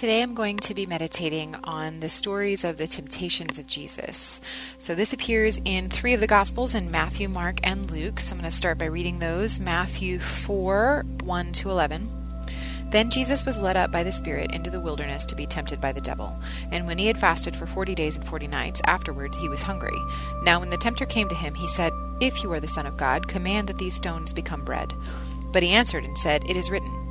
Today I'm going to be meditating on the stories of the temptations of Jesus. So this appears in three of the Gospels in Matthew, Mark, and Luke. So I'm going to start by reading those Matthew 4 1 to 11. Then Jesus was led up by the Spirit into the wilderness to be tempted by the devil. And when he had fasted for forty days and forty nights, afterwards he was hungry. Now when the tempter came to him, he said, If you are the Son of God, command that these stones become bread. But he answered and said, It is written,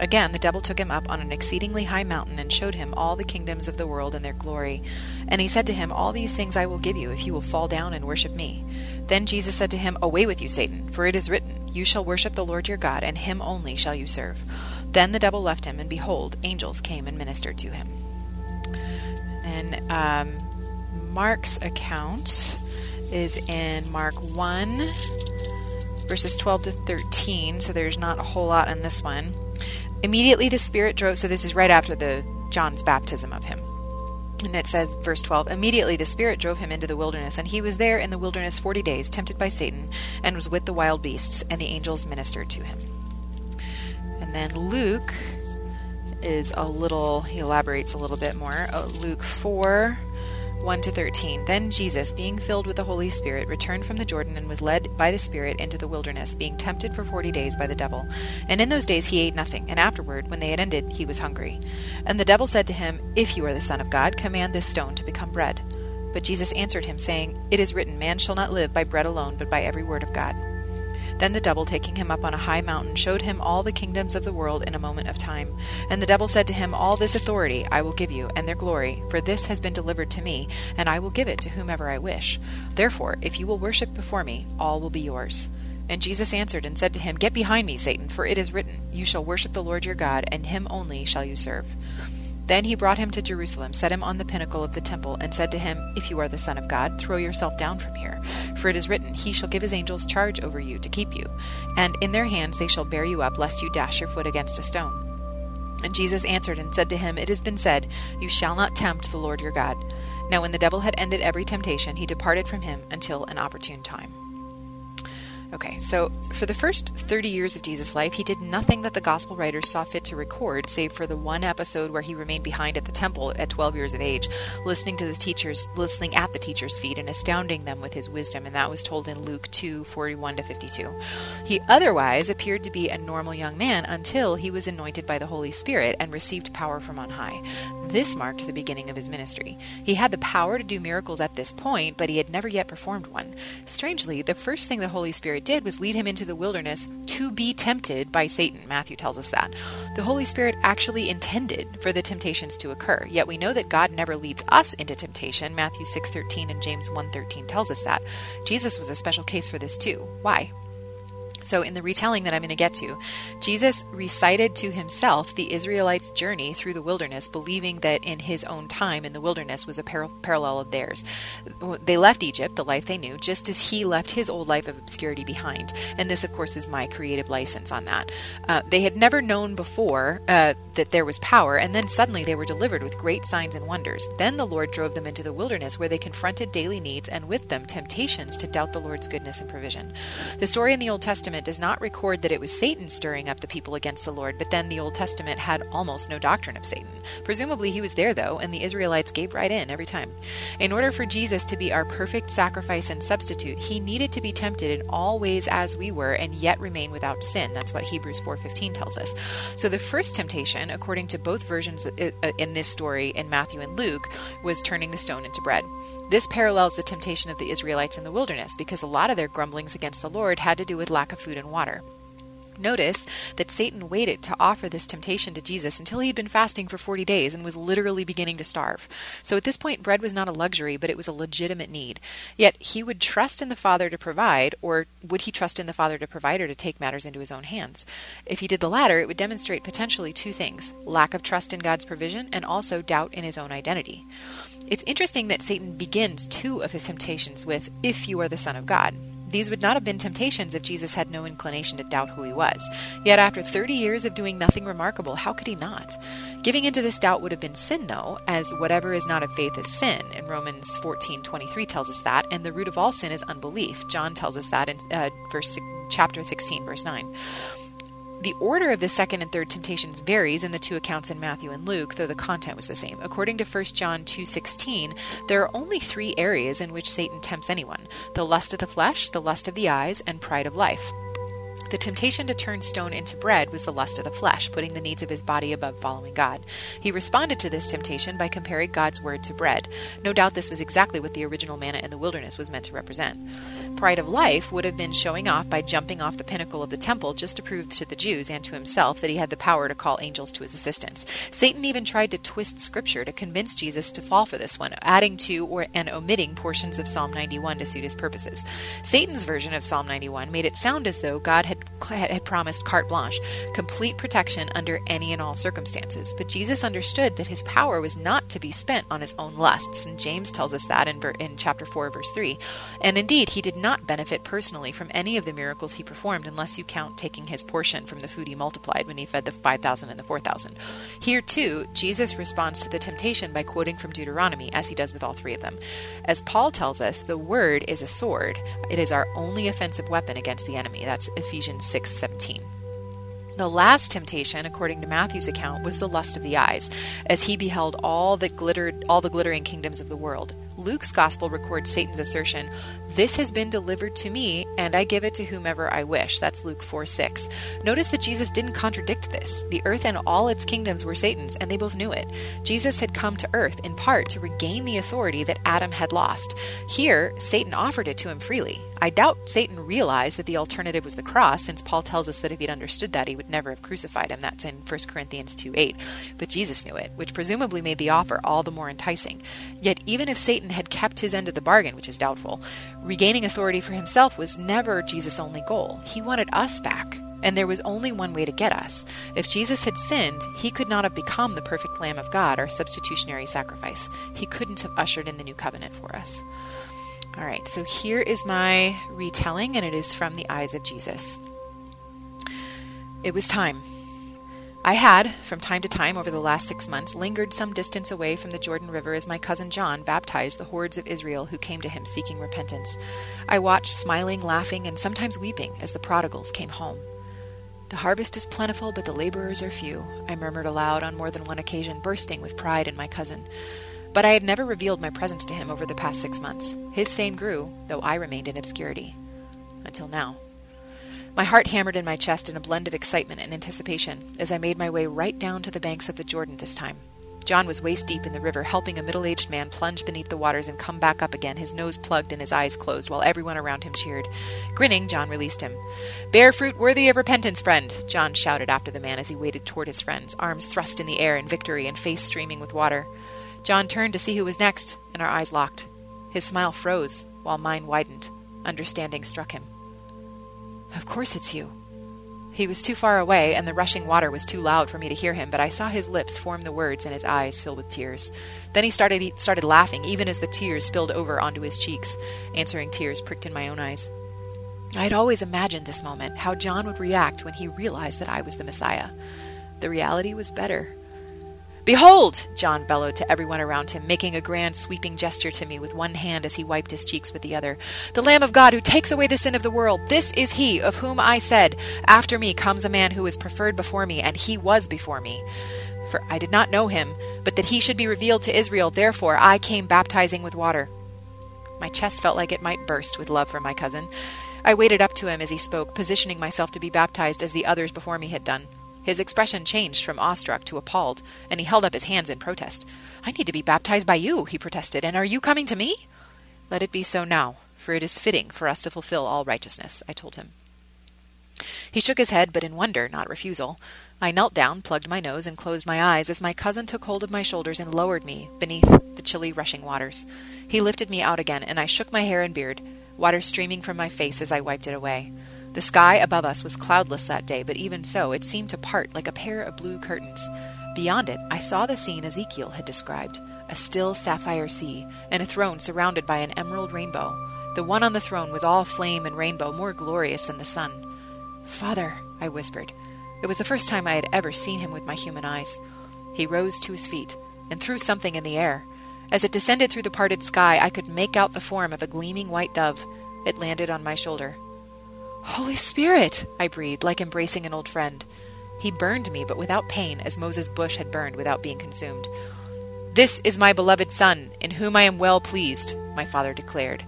Again, the devil took him up on an exceedingly high mountain and showed him all the kingdoms of the world and their glory. And he said to him, All these things I will give you if you will fall down and worship me. Then Jesus said to him, Away with you, Satan, for it is written, You shall worship the Lord your God, and him only shall you serve. Then the devil left him, and behold, angels came and ministered to him. then um, Mark's account is in Mark 1, verses 12 to 13, so there's not a whole lot in this one. Immediately the Spirit drove, so this is right after the John's baptism of him. And it says, verse 12, immediately the Spirit drove him into the wilderness, and he was there in the wilderness forty days, tempted by Satan, and was with the wild beasts, and the angels ministered to him. And then Luke is a little, he elaborates a little bit more. Uh, Luke 4, 1 to 13. Then Jesus, being filled with the Holy Spirit, returned from the Jordan and was led by the Spirit into the wilderness, being tempted for forty days by the devil. And in those days he ate nothing, and afterward, when they had ended, he was hungry. And the devil said to him, If you are the Son of God, command this stone to become bread. But Jesus answered him, saying, It is written, Man shall not live by bread alone, but by every word of God. Then the devil, taking him up on a high mountain, showed him all the kingdoms of the world in a moment of time. And the devil said to him, All this authority I will give you, and their glory, for this has been delivered to me, and I will give it to whomever I wish. Therefore, if you will worship before me, all will be yours. And Jesus answered and said to him, Get behind me, Satan, for it is written, You shall worship the Lord your God, and him only shall you serve. Then he brought him to Jerusalem, set him on the pinnacle of the temple, and said to him, If you are the Son of God, throw yourself down from here. For it is written, He shall give his angels charge over you to keep you, and in their hands they shall bear you up, lest you dash your foot against a stone. And Jesus answered and said to him, It has been said, You shall not tempt the Lord your God. Now when the devil had ended every temptation, he departed from him until an opportune time. Okay, so for the first 30 years of Jesus' life, he did nothing that the gospel writers saw fit to record, save for the one episode where he remained behind at the temple at 12 years of age, listening to the teachers, listening at the teachers' feet and astounding them with his wisdom, and that was told in Luke 2 41 to 52. He otherwise appeared to be a normal young man until he was anointed by the Holy Spirit and received power from on high. This marked the beginning of his ministry. He had the power to do miracles at this point, but he had never yet performed one. Strangely, the first thing the Holy Spirit did was lead him into the wilderness to be tempted by Satan. Matthew tells us that. The Holy Spirit actually intended for the temptations to occur, yet we know that God never leads us into temptation. Matthew 6:13 and James 1:13 tells us that. Jesus was a special case for this too. Why? So, in the retelling that I'm going to get to, Jesus recited to himself the Israelites' journey through the wilderness, believing that in his own time in the wilderness was a par- parallel of theirs. They left Egypt, the life they knew, just as he left his old life of obscurity behind. And this, of course, is my creative license on that. Uh, they had never known before uh, that there was power, and then suddenly they were delivered with great signs and wonders. Then the Lord drove them into the wilderness, where they confronted daily needs and with them temptations to doubt the Lord's goodness and provision. The story in the Old Testament does not record that it was Satan stirring up the people against the Lord, but then the Old Testament had almost no doctrine of Satan. Presumably he was there, though, and the Israelites gave right in every time. In order for Jesus to be our perfect sacrifice and substitute, he needed to be tempted in all ways as we were and yet remain without sin. That's what Hebrews 4:15 tells us. So the first temptation, according to both versions uh, uh, in this story in Matthew and Luke, was turning the stone into bread. This parallels the temptation of the Israelites in the wilderness because a lot of their grumblings against the Lord had to do with lack of food and water. Notice that Satan waited to offer this temptation to Jesus until he had been fasting for 40 days and was literally beginning to starve. So at this point, bread was not a luxury, but it was a legitimate need. Yet he would trust in the Father to provide, or would he trust in the Father to provide or to take matters into his own hands? If he did the latter, it would demonstrate potentially two things lack of trust in God's provision and also doubt in his own identity. It's interesting that Satan begins two of his temptations with, If you are the Son of God. These would not have been temptations if Jesus had no inclination to doubt who he was. Yet after 30 years of doing nothing remarkable, how could he not? Giving into this doubt would have been sin, though, as whatever is not of faith is sin. And Romans 14:23 tells us that, and the root of all sin is unbelief. John tells us that in uh, verse chapter 16, verse 9. The order of the second and third temptations varies in the two accounts in Matthew and Luke, though the content was the same. According to 1 John 2:16, there are only 3 areas in which Satan tempts anyone: the lust of the flesh, the lust of the eyes, and pride of life. The temptation to turn stone into bread was the lust of the flesh, putting the needs of his body above following God. He responded to this temptation by comparing God's word to bread. No doubt this was exactly what the original manna in the wilderness was meant to represent. Pride of life would have been showing off by jumping off the pinnacle of the temple just to prove to the Jews and to himself that he had the power to call angels to his assistance. Satan even tried to twist scripture to convince Jesus to fall for this one, adding to or and omitting portions of Psalm 91 to suit his purposes. Satan's version of Psalm 91 made it sound as though God had had promised carte blanche, complete protection under any and all circumstances. But Jesus understood that his power was not to be spent on his own lusts, and James tells us that in, in chapter 4, verse 3. And indeed, he did not benefit personally from any of the miracles he performed, unless you count taking his portion from the food he multiplied when he fed the 5,000 and the 4,000. Here, too, Jesus responds to the temptation by quoting from Deuteronomy, as he does with all three of them. As Paul tells us, the word is a sword, it is our only offensive weapon against the enemy. That's Ephesians Ephesians 6:17. The last temptation, according to Matthew's account, was the lust of the eyes, as he beheld all that glittered all the glittering kingdoms of the world. Luke's gospel records Satan's assertion, This has been delivered to me, and I give it to whomever I wish. That's Luke 4 6. Notice that Jesus didn't contradict this. The earth and all its kingdoms were Satan's, and they both knew it. Jesus had come to earth, in part, to regain the authority that Adam had lost. Here, Satan offered it to him freely. I doubt Satan realized that the alternative was the cross, since Paul tells us that if he'd understood that, he would never have crucified him. That's in 1 Corinthians 2 8. But Jesus knew it, which presumably made the offer all the more enticing. Yet, even if Satan had kept his end of the bargain, which is doubtful, regaining authority for himself was never Jesus' only goal. He wanted us back. And there was only one way to get us. If Jesus had sinned, he could not have become the perfect Lamb of God, our substitutionary sacrifice. He couldn't have ushered in the new covenant for us. All right, so here is my retelling, and it is from the eyes of Jesus. It was time. I had, from time to time over the last six months, lingered some distance away from the Jordan River as my cousin John baptized the hordes of Israel who came to him seeking repentance. I watched, smiling, laughing, and sometimes weeping as the prodigals came home. The harvest is plentiful, but the laborers are few, I murmured aloud on more than one occasion, bursting with pride in my cousin. But I had never revealed my presence to him over the past six months. His fame grew, though I remained in obscurity. Until now. My heart hammered in my chest in a blend of excitement and anticipation as I made my way right down to the banks of the Jordan this time. John was waist deep in the river, helping a middle aged man plunge beneath the waters and come back up again, his nose plugged and his eyes closed, while everyone around him cheered. Grinning, John released him. Bear fruit worthy of repentance, friend, John shouted after the man as he waded toward his friends, arms thrust in the air in victory and face streaming with water. John turned to see who was next, and our eyes locked. His smile froze, while mine widened. Understanding struck him. Of course it's you. He was too far away, and the rushing water was too loud for me to hear him, but I saw his lips form the words and his eyes fill with tears. Then he started, he started laughing, even as the tears spilled over onto his cheeks. Answering tears pricked in my own eyes. I had always imagined this moment, how John would react when he realized that I was the Messiah. The reality was better. Behold! John bellowed to everyone around him, making a grand sweeping gesture to me with one hand as he wiped his cheeks with the other. The Lamb of God who takes away the sin of the world, this is he of whom I said, After me comes a man who is preferred before me, and he was before me. For I did not know him, but that he should be revealed to Israel, therefore I came baptizing with water. My chest felt like it might burst with love for my cousin. I waded up to him as he spoke, positioning myself to be baptized as the others before me had done. His expression changed from awestruck to appalled, and he held up his hands in protest. I need to be baptized by you, he protested, and are you coming to me? Let it be so now, for it is fitting for us to fulfill all righteousness, I told him. He shook his head, but in wonder, not refusal. I knelt down, plugged my nose, and closed my eyes as my cousin took hold of my shoulders and lowered me beneath the chilly, rushing waters. He lifted me out again, and I shook my hair and beard, water streaming from my face as I wiped it away. The sky above us was cloudless that day, but even so, it seemed to part like a pair of blue curtains. Beyond it, I saw the scene Ezekiel had described a still sapphire sea, and a throne surrounded by an emerald rainbow. The one on the throne was all flame and rainbow, more glorious than the sun. Father, I whispered. It was the first time I had ever seen him with my human eyes. He rose to his feet and threw something in the air. As it descended through the parted sky, I could make out the form of a gleaming white dove. It landed on my shoulder. Holy Spirit! I breathed, like embracing an old friend. He burned me, but without pain, as Moses' bush had burned without being consumed. This is my beloved Son, in whom I am well pleased, my father declared.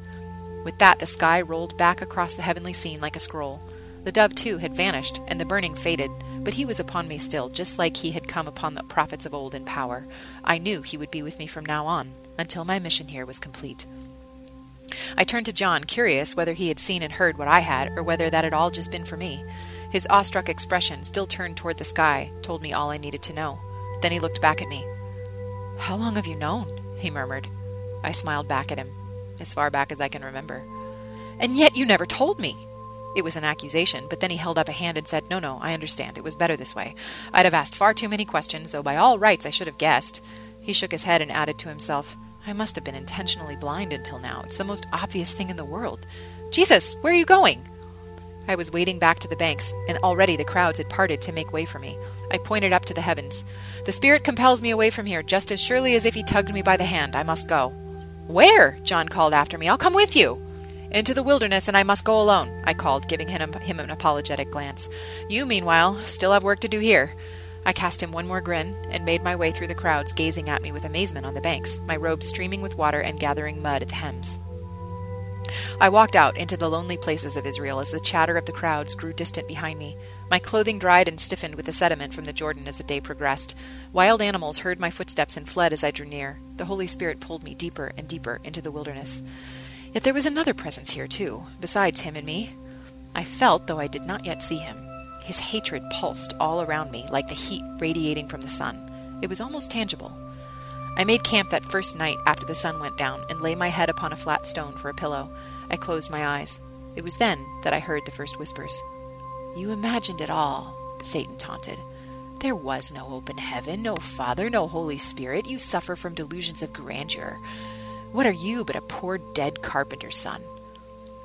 With that, the sky rolled back across the heavenly scene like a scroll. The dove, too, had vanished, and the burning faded, but he was upon me still, just like he had come upon the prophets of old in power. I knew he would be with me from now on, until my mission here was complete. I turned to John, curious whether he had seen and heard what I had, or whether that had all just been for me. His awestruck expression, still turned toward the sky, told me all I needed to know. Then he looked back at me. How long have you known? he murmured. I smiled back at him, as far back as I can remember. And yet you never told me. It was an accusation, but then he held up a hand and said, No, no, I understand. It was better this way. I'd have asked far too many questions, though by all rights I should have guessed. He shook his head and added to himself, I must have been intentionally blind until now. It's the most obvious thing in the world. Jesus, where are you going? I was wading back to the banks, and already the crowds had parted to make way for me. I pointed up to the heavens. The Spirit compels me away from here, just as surely as if he tugged me by the hand. I must go. Where? John called after me. I'll come with you. Into the wilderness, and I must go alone, I called, giving him, him an apologetic glance. You, meanwhile, still have work to do here. I cast him one more grin and made my way through the crowds, gazing at me with amazement on the banks, my robe streaming with water and gathering mud at the hems. I walked out into the lonely places of Israel as the chatter of the crowds grew distant behind me. My clothing dried and stiffened with the sediment from the Jordan as the day progressed. Wild animals heard my footsteps and fled as I drew near. The Holy Spirit pulled me deeper and deeper into the wilderness. Yet there was another presence here, too, besides him and me. I felt, though I did not yet see him. His hatred pulsed all around me like the heat radiating from the sun. It was almost tangible. I made camp that first night after the sun went down and lay my head upon a flat stone for a pillow. I closed my eyes. It was then that I heard the first whispers. You imagined it all, Satan taunted. There was no open heaven, no Father, no Holy Spirit. You suffer from delusions of grandeur. What are you but a poor dead carpenter's son?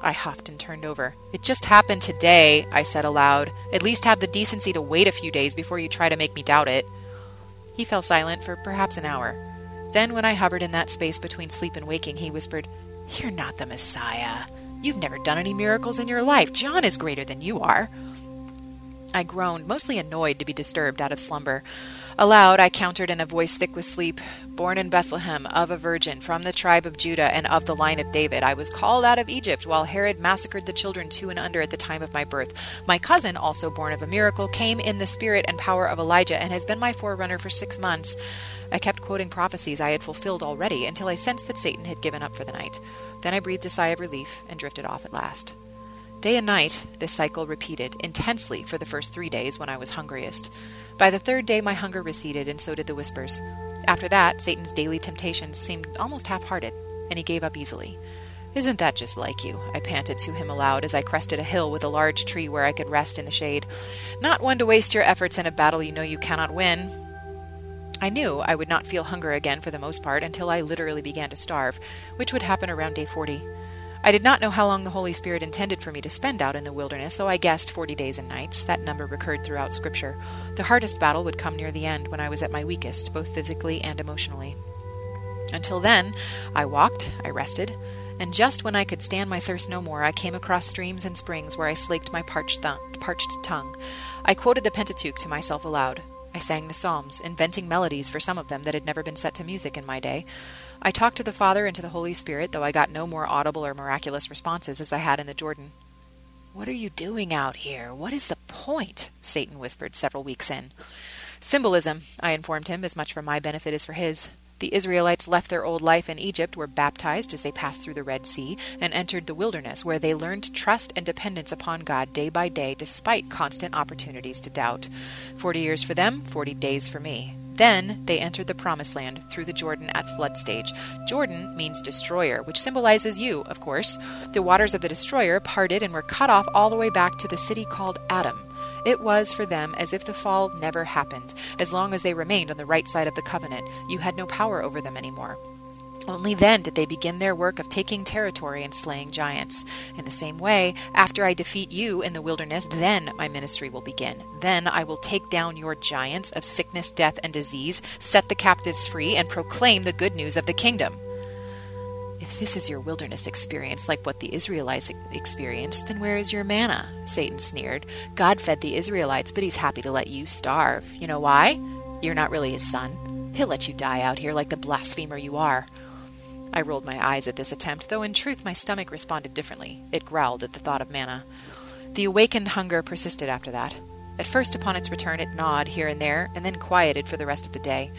I huffed and turned over. It just happened today, I said aloud. At least have the decency to wait a few days before you try to make me doubt it. He fell silent for perhaps an hour. Then, when I hovered in that space between sleep and waking, he whispered, You're not the Messiah. You've never done any miracles in your life. John is greater than you are. I groaned, mostly annoyed to be disturbed out of slumber. Aloud, I countered in a voice thick with sleep Born in Bethlehem, of a virgin, from the tribe of Judah, and of the line of David. I was called out of Egypt while Herod massacred the children two and under at the time of my birth. My cousin, also born of a miracle, came in the spirit and power of Elijah and has been my forerunner for six months. I kept quoting prophecies I had fulfilled already until I sensed that Satan had given up for the night. Then I breathed a sigh of relief and drifted off at last. Day and night, this cycle repeated, intensely for the first three days when I was hungriest. By the third day, my hunger receded, and so did the whispers. After that, Satan's daily temptations seemed almost half hearted, and he gave up easily. Isn't that just like you? I panted to him aloud as I crested a hill with a large tree where I could rest in the shade. Not one to waste your efforts in a battle you know you cannot win. I knew I would not feel hunger again for the most part until I literally began to starve, which would happen around day 40. I did not know how long the Holy Spirit intended for me to spend out in the wilderness, though I guessed forty days and nights. That number recurred throughout Scripture. The hardest battle would come near the end, when I was at my weakest, both physically and emotionally. Until then, I walked, I rested, and just when I could stand my thirst no more, I came across streams and springs where I slaked my parched, th- parched tongue. I quoted the Pentateuch to myself aloud. I sang the Psalms, inventing melodies for some of them that had never been set to music in my day. I talked to the Father and to the Holy Spirit, though I got no more audible or miraculous responses as I had in the Jordan. What are you doing out here? What is the point? Satan whispered several weeks in. Symbolism, I informed him, as much for my benefit as for his. The Israelites left their old life in Egypt, were baptized as they passed through the Red Sea, and entered the wilderness, where they learned trust and dependence upon God day by day, despite constant opportunities to doubt. Forty years for them, forty days for me. Then they entered the Promised Land through the Jordan at flood stage. Jordan means destroyer, which symbolizes you, of course. The waters of the destroyer parted and were cut off all the way back to the city called Adam. It was for them as if the fall never happened. As long as they remained on the right side of the covenant, you had no power over them anymore. Only then did they begin their work of taking territory and slaying giants. In the same way, after I defeat you in the wilderness, then my ministry will begin. Then I will take down your giants of sickness, death, and disease, set the captives free, and proclaim the good news of the kingdom. If this is your wilderness experience like what the Israelites experienced, then where is your manna? Satan sneered. God fed the Israelites, but he's happy to let you starve. You know why? You're not really his son. He'll let you die out here like the blasphemer you are. I rolled my eyes at this attempt, though in truth my stomach responded differently. It growled at the thought of manna. The awakened hunger persisted after that. At first, upon its return, it gnawed here and there, and then quieted for the rest of the day.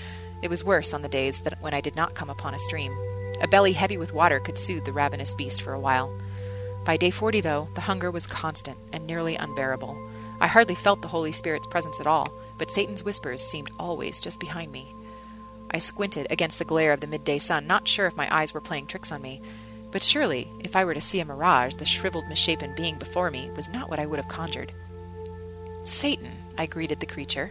It was worse on the days that when I did not come upon a stream. A belly heavy with water could soothe the ravenous beast for a while. By day forty, though, the hunger was constant and nearly unbearable. I hardly felt the Holy Spirit's presence at all, but Satan's whispers seemed always just behind me. I squinted against the glare of the midday sun, not sure if my eyes were playing tricks on me. But surely, if I were to see a mirage, the shriveled, misshapen being before me was not what I would have conjured. Satan, I greeted the creature.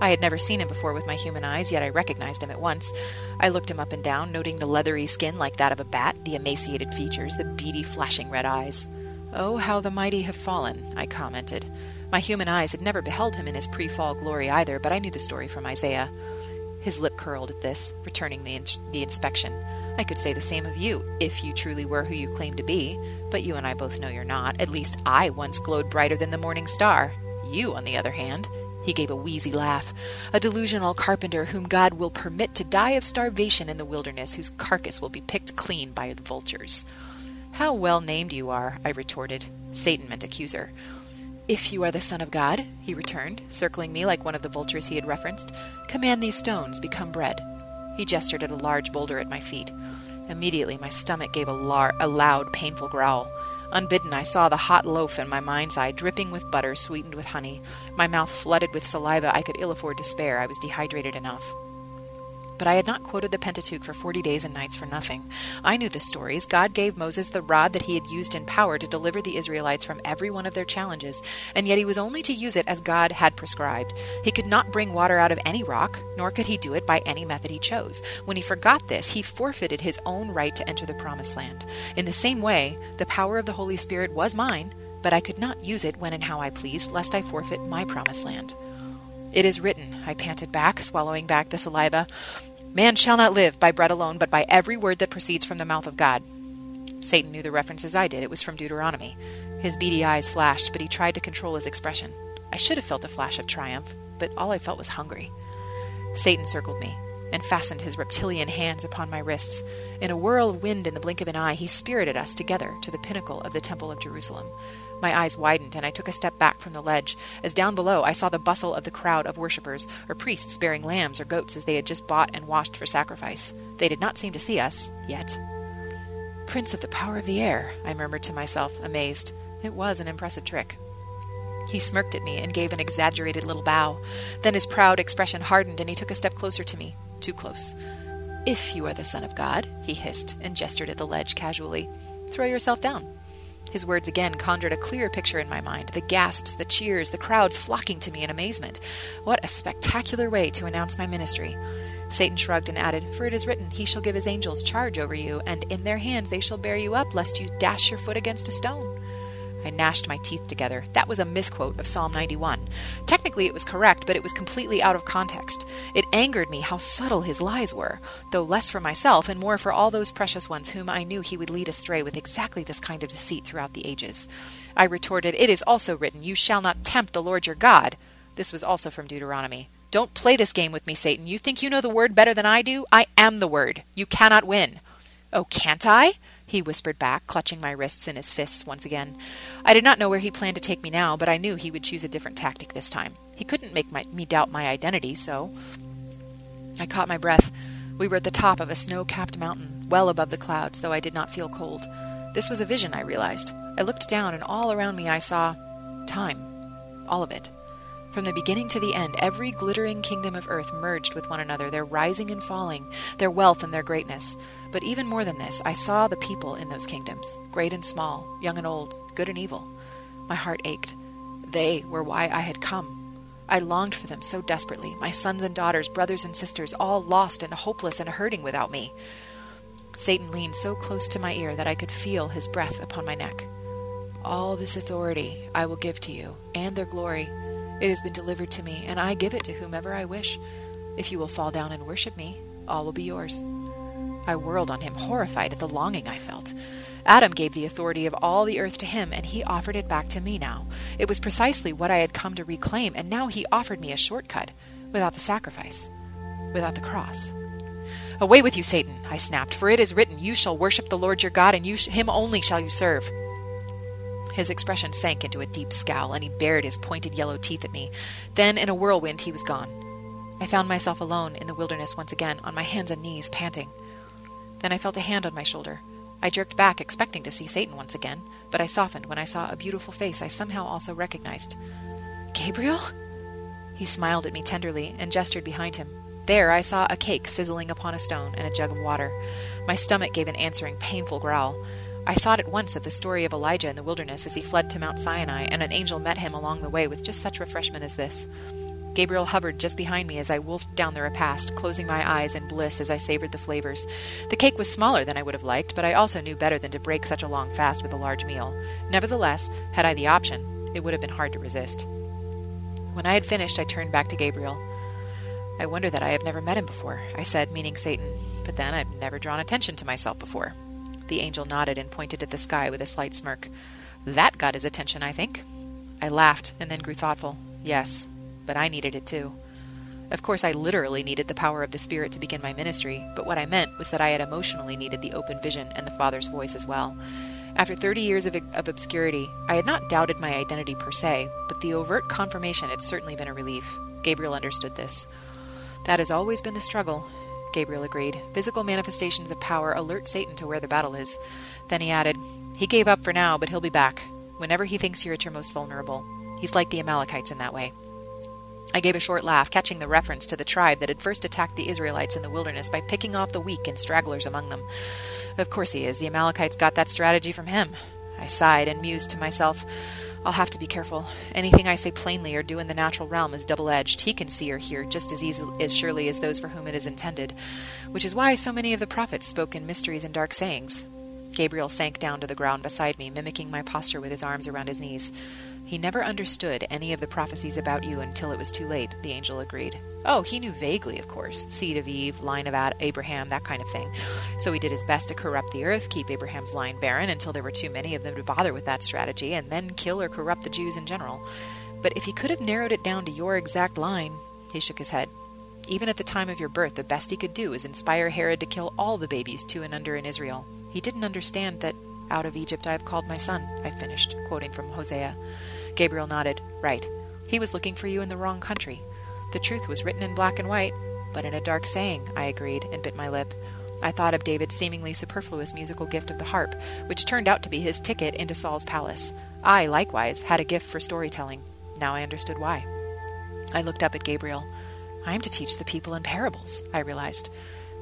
I had never seen him before with my human eyes, yet I recognized him at once. I looked him up and down, noting the leathery skin like that of a bat, the emaciated features, the beady, flashing red eyes. Oh, how the mighty have fallen, I commented. My human eyes had never beheld him in his pre fall glory either, but I knew the story from Isaiah. His lip curled at this, returning the, in- the inspection. I could say the same of you, if you truly were who you claim to be, but you and I both know you're not. At least I once glowed brighter than the morning star. You, on the other hand, he gave a wheezy laugh. A delusional carpenter whom God will permit to die of starvation in the wilderness, whose carcass will be picked clean by the vultures. How well named you are, I retorted. Satan meant accuser. If you are the Son of God, he returned, circling me like one of the vultures he had referenced, command these stones become bread. He gestured at a large boulder at my feet. Immediately my stomach gave a, lar- a loud, painful growl. Unbidden, I saw the hot loaf in my mind's eye, dripping with butter sweetened with honey. My mouth flooded with saliva I could ill afford to spare. I was dehydrated enough. But I had not quoted the Pentateuch for forty days and nights for nothing. I knew the stories. God gave Moses the rod that he had used in power to deliver the Israelites from every one of their challenges, and yet he was only to use it as God had prescribed. He could not bring water out of any rock, nor could he do it by any method he chose. When he forgot this, he forfeited his own right to enter the Promised Land. In the same way, the power of the Holy Spirit was mine, but I could not use it when and how I pleased, lest I forfeit my Promised Land. It is written, I panted back, swallowing back the saliva. Man shall not live by bread alone, but by every word that proceeds from the mouth of God. Satan knew the reference as I did. It was from Deuteronomy. His beady eyes flashed, but he tried to control his expression. I should have felt a flash of triumph, but all I felt was hungry. Satan circled me and fastened his reptilian hands upon my wrists. In a whirlwind in the blink of an eye, he spirited us together to the pinnacle of the Temple of Jerusalem. My eyes widened, and I took a step back from the ledge, as down below I saw the bustle of the crowd of worshippers, or priests bearing lambs or goats as they had just bought and washed for sacrifice. They did not seem to see us, yet. Prince of the power of the air, I murmured to myself, amazed. It was an impressive trick. He smirked at me and gave an exaggerated little bow. Then his proud expression hardened, and he took a step closer to me. Too close. If you are the Son of God, he hissed, and gestured at the ledge casually, throw yourself down. His words again conjured a clear picture in my mind the gasps, the cheers, the crowds flocking to me in amazement. What a spectacular way to announce my ministry! Satan shrugged and added, For it is written, He shall give His angels charge over you, and in their hands they shall bear you up, lest you dash your foot against a stone. I gnashed my teeth together. That was a misquote of Psalm 91. Technically, it was correct, but it was completely out of context. It angered me how subtle his lies were, though less for myself and more for all those precious ones whom I knew he would lead astray with exactly this kind of deceit throughout the ages. I retorted, It is also written, You shall not tempt the Lord your God. This was also from Deuteronomy. Don't play this game with me, Satan. You think you know the word better than I do? I am the word. You cannot win. Oh, can't I? He whispered back, clutching my wrists in his fists once again. I did not know where he planned to take me now, but I knew he would choose a different tactic this time. He couldn't make my, me doubt my identity, so. I caught my breath. We were at the top of a snow capped mountain, well above the clouds, though I did not feel cold. This was a vision, I realized. I looked down, and all around me I saw time. All of it. From the beginning to the end, every glittering kingdom of earth merged with one another, their rising and falling, their wealth and their greatness. But even more than this, I saw the people in those kingdoms, great and small, young and old, good and evil. My heart ached. They were why I had come. I longed for them so desperately, my sons and daughters, brothers and sisters, all lost and hopeless and hurting without me. Satan leaned so close to my ear that I could feel his breath upon my neck. All this authority I will give to you, and their glory. It has been delivered to me, and I give it to whomever I wish. If you will fall down and worship me, all will be yours. I whirled on him, horrified at the longing I felt. Adam gave the authority of all the earth to him, and he offered it back to me now. It was precisely what I had come to reclaim, and now he offered me a shortcut, without the sacrifice, without the cross. Away with you, Satan, I snapped, for it is written, You shall worship the Lord your God, and you sh- him only shall you serve. His expression sank into a deep scowl, and he bared his pointed yellow teeth at me. Then, in a whirlwind, he was gone. I found myself alone in the wilderness once again, on my hands and knees, panting. Then I felt a hand on my shoulder. I jerked back, expecting to see Satan once again, but I softened when I saw a beautiful face I somehow also recognized. Gabriel? He smiled at me tenderly and gestured behind him. There I saw a cake sizzling upon a stone and a jug of water. My stomach gave an answering painful growl. I thought at once of the story of Elijah in the wilderness as he fled to Mount Sinai, and an angel met him along the way with just such refreshment as this. Gabriel hovered just behind me as I wolfed down the repast, closing my eyes in bliss as I savored the flavors. The cake was smaller than I would have liked, but I also knew better than to break such a long fast with a large meal. Nevertheless, had I the option, it would have been hard to resist. When I had finished, I turned back to Gabriel. I wonder that I have never met him before, I said, meaning Satan, but then I've never drawn attention to myself before. The angel nodded and pointed at the sky with a slight smirk. That got his attention, I think. I laughed and then grew thoughtful. Yes, but I needed it too. Of course, I literally needed the power of the Spirit to begin my ministry, but what I meant was that I had emotionally needed the open vision and the Father's voice as well. After 30 years of, of obscurity, I had not doubted my identity per se, but the overt confirmation had certainly been a relief. Gabriel understood this. That has always been the struggle, Gabriel agreed. Physical manifestations of power alert Satan to where the battle is. Then he added, He gave up for now, but he'll be back, whenever he thinks you're at your most vulnerable. He's like the Amalekites in that way. I gave a short laugh, catching the reference to the tribe that had first attacked the Israelites in the wilderness by picking off the weak and stragglers among them. Of course he is. The Amalekites got that strategy from him. I sighed and mused to myself. I'll have to be careful. Anything I say plainly or do in the natural realm is double edged. He can see or hear just as easily as surely as those for whom it is intended, which is why so many of the prophets spoke in mysteries and dark sayings. Gabriel sank down to the ground beside me, mimicking my posture with his arms around his knees. He never understood any of the prophecies about you until it was too late, the angel agreed. Oh, he knew vaguely, of course. Seed of Eve, line of Abraham, that kind of thing. So he did his best to corrupt the earth, keep Abraham's line barren until there were too many of them to bother with that strategy, and then kill or corrupt the Jews in general. But if he could have narrowed it down to your exact line, he shook his head. Even at the time of your birth, the best he could do was inspire Herod to kill all the babies two and under in Israel. He didn't understand that out of Egypt I have called my son, I finished, quoting from Hosea. Gabriel nodded. Right. He was looking for you in the wrong country. The truth was written in black and white, but in a dark saying, I agreed, and bit my lip. I thought of David's seemingly superfluous musical gift of the harp, which turned out to be his ticket into Saul's palace. I, likewise, had a gift for storytelling. Now I understood why. I looked up at Gabriel. I am to teach the people in parables, I realized,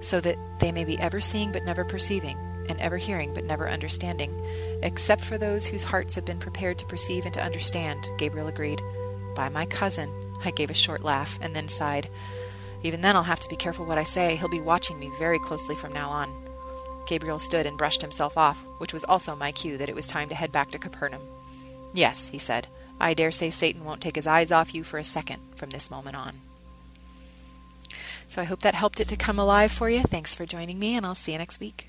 so that they may be ever seeing but never perceiving, and ever hearing but never understanding, except for those whose hearts have been prepared to perceive and to understand, Gabriel agreed. By my cousin. I gave a short laugh and then sighed. Even then, I'll have to be careful what I say. He'll be watching me very closely from now on. Gabriel stood and brushed himself off, which was also my cue that it was time to head back to Capernaum. Yes, he said, I dare say Satan won't take his eyes off you for a second from this moment on. So I hope that helped it to come alive for you. Thanks for joining me, and I'll see you next week.